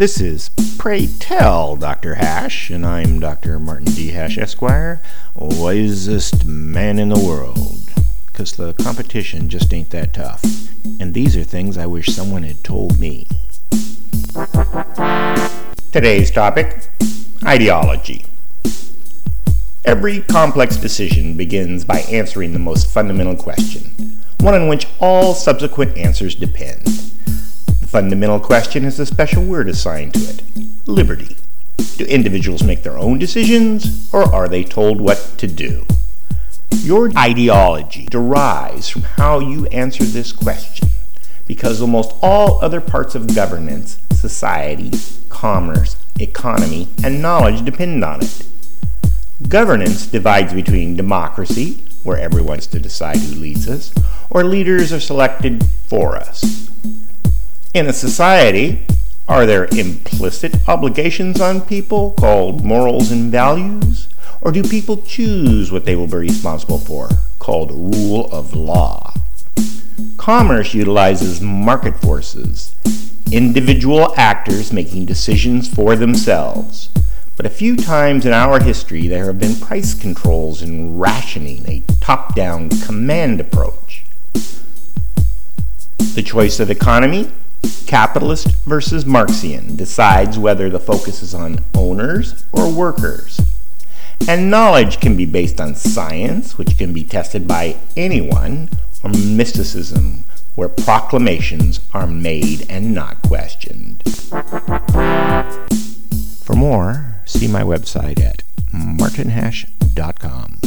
This is Pray Tell Dr. Hash, and I'm Dr. Martin D. Hash, Esquire, wisest man in the world. Because the competition just ain't that tough. And these are things I wish someone had told me. Today's topic ideology. Every complex decision begins by answering the most fundamental question, one on which all subsequent answers depend. The fundamental question has a special word assigned to it liberty. Do individuals make their own decisions, or are they told what to do? Your ideology derives from how you answer this question, because almost all other parts of governance, society, commerce, economy, and knowledge depend on it. Governance divides between democracy, where everyone is to decide who leads us, or leaders are selected for us. In a society, are there implicit obligations on people called morals and values? Or do people choose what they will be responsible for, called rule of law? Commerce utilizes market forces, individual actors making decisions for themselves. But a few times in our history, there have been price controls and rationing, a top down command approach. The choice of economy, capitalist versus Marxian, decides whether the focus is on owners or workers. And knowledge can be based on science, which can be tested by anyone, or mysticism, where proclamations are made and not questioned. For more, see my website at martinhash.com.